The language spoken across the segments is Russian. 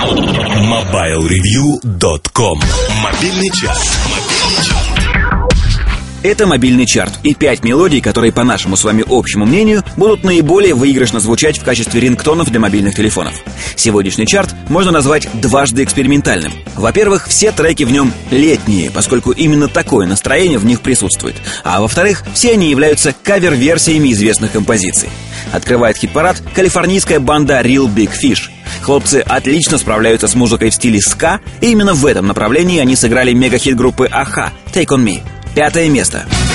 MobileReview.com Мобильный час. Это мобильный чарт и пять мелодий, которые, по нашему с вами общему мнению, будут наиболее выигрышно звучать в качестве рингтонов для мобильных телефонов. Сегодняшний чарт можно назвать дважды экспериментальным. Во-первых, все треки в нем летние, поскольку именно такое настроение в них присутствует. А во-вторых, все они являются кавер-версиями известных композиций. Открывает хит-парад калифорнийская банда Real Big Fish. Хлопцы отлично справляются с музыкой в стиле ска, и именно в этом направлении они сыграли мегахит группы Аха «Take On Me». Пятое место. talking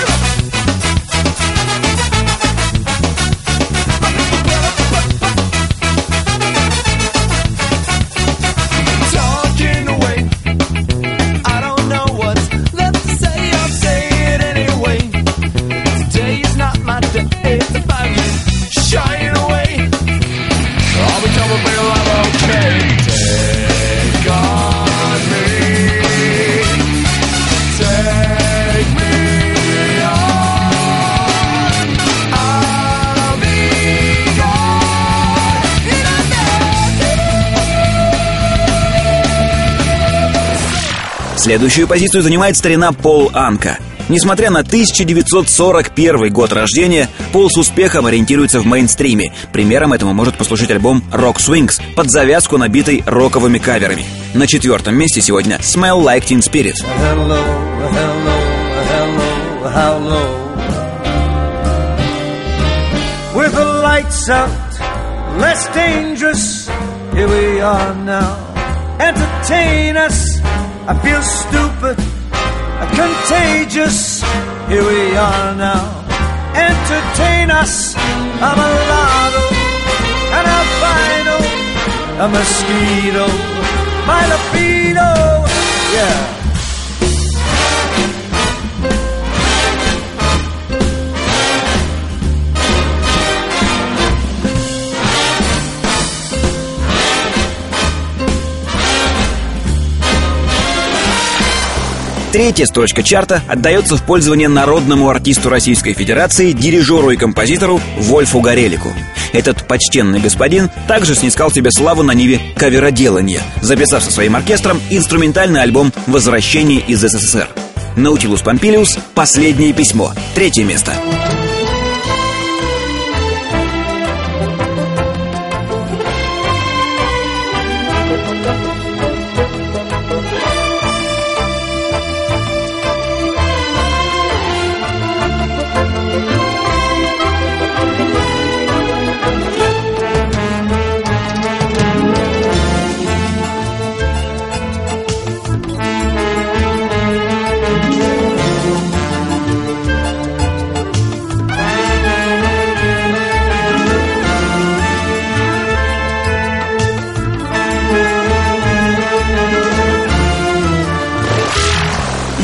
Следующую позицию занимает старина Пол Анка. Несмотря на 1941 год рождения, Пол с успехом ориентируется в мейнстриме. Примером этому может послужить альбом Rock Swings, под завязку набитый роковыми каверами. На четвертом месте сегодня Smell Like Teen Spirit. Hello, hello, hello, hello. With the lights out, less dangerous, here we are now. Entertain us, I feel stupid, contagious, here we are now. Entertain us, I'm a lotto, an albino, a mosquito, my libido, Третья строчка чарта отдается в пользование народному артисту Российской Федерации, дирижеру и композитору Вольфу Горелику. Этот почтенный господин также снискал себе славу на ниве кавероделания, записав со своим оркестром инструментальный альбом «Возвращение из СССР». Наутилус Помпилиус «Последнее письмо». Третье место.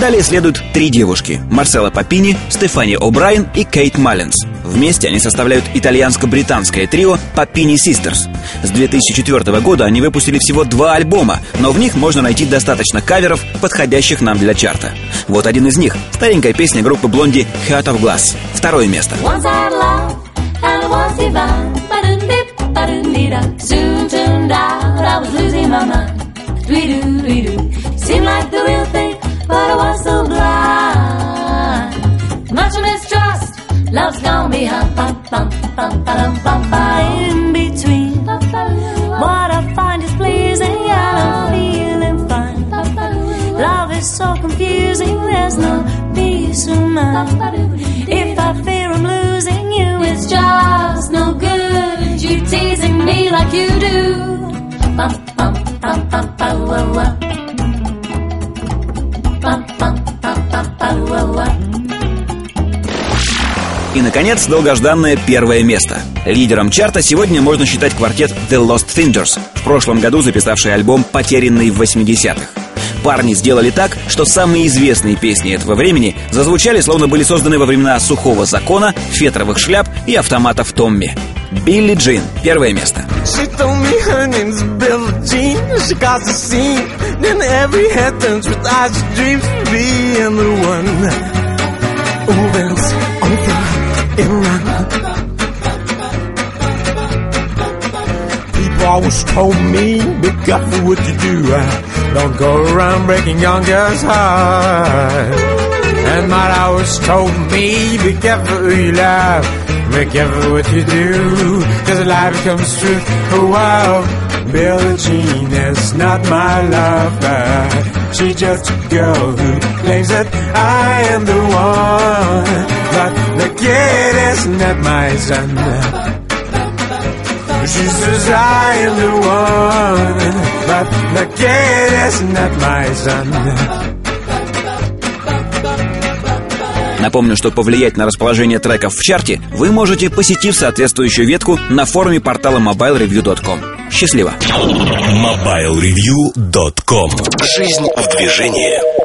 Далее следуют три девушки – Марсела Папини, Стефани О'Брайен и Кейт Маллинс. Вместе они составляют итальянско-британское трио Папини Sisters. С 2004 года они выпустили всего два альбома, но в них можно найти достаточно каверов, подходящих нам для чарта. Вот один из них – старенькая песня группы Блонди «Heart of Glass». Второе место. Soon turned out I was losing my mind. Dwee-doo, dwee-doo. Seemed like the real thing, but I was so blind. Much mistrust, love's gone behind. Bum, bum, bum, ba-dum, bum, ba. In between, what I find is pleasing and I'm feeling fine. Love is so confusing, there's no peace of mind. If I fear I'm losing you, it's just no good. You teasing me like you do. Bum, bum, bum, bum, bum. Bum, bum, И, наконец, долгожданное первое место. Лидером чарта сегодня можно считать квартет The Lost Fingers, в прошлом году записавший альбом «Потерянный в 80-х». Парни сделали так, что самые известные песни этого времени зазвучали, словно были созданы во времена сухого закона, фетровых шляп и автоматов Томми. Билли Джин. Первое место. She told me her name's. She caused a scene. Then every head turns with eyes she dreams of being the one who on the in run. People always told me, be careful what you do. Uh, don't go around breaking young girls' hearts. And my always told me, be careful who you love. Be careful what you do, cause life becomes truth. Oh wow, Billie Jean is not my lover. She's just a girl who claims that I am the one. But the kid is not my son. She says I am the one, but the kid is not my son. Напомню, что повлиять на расположение треков в чарте вы можете, посетив соответствующую ветку на форуме портала mobilereview.com. Счастливо! MobileReview.com Жизнь в движении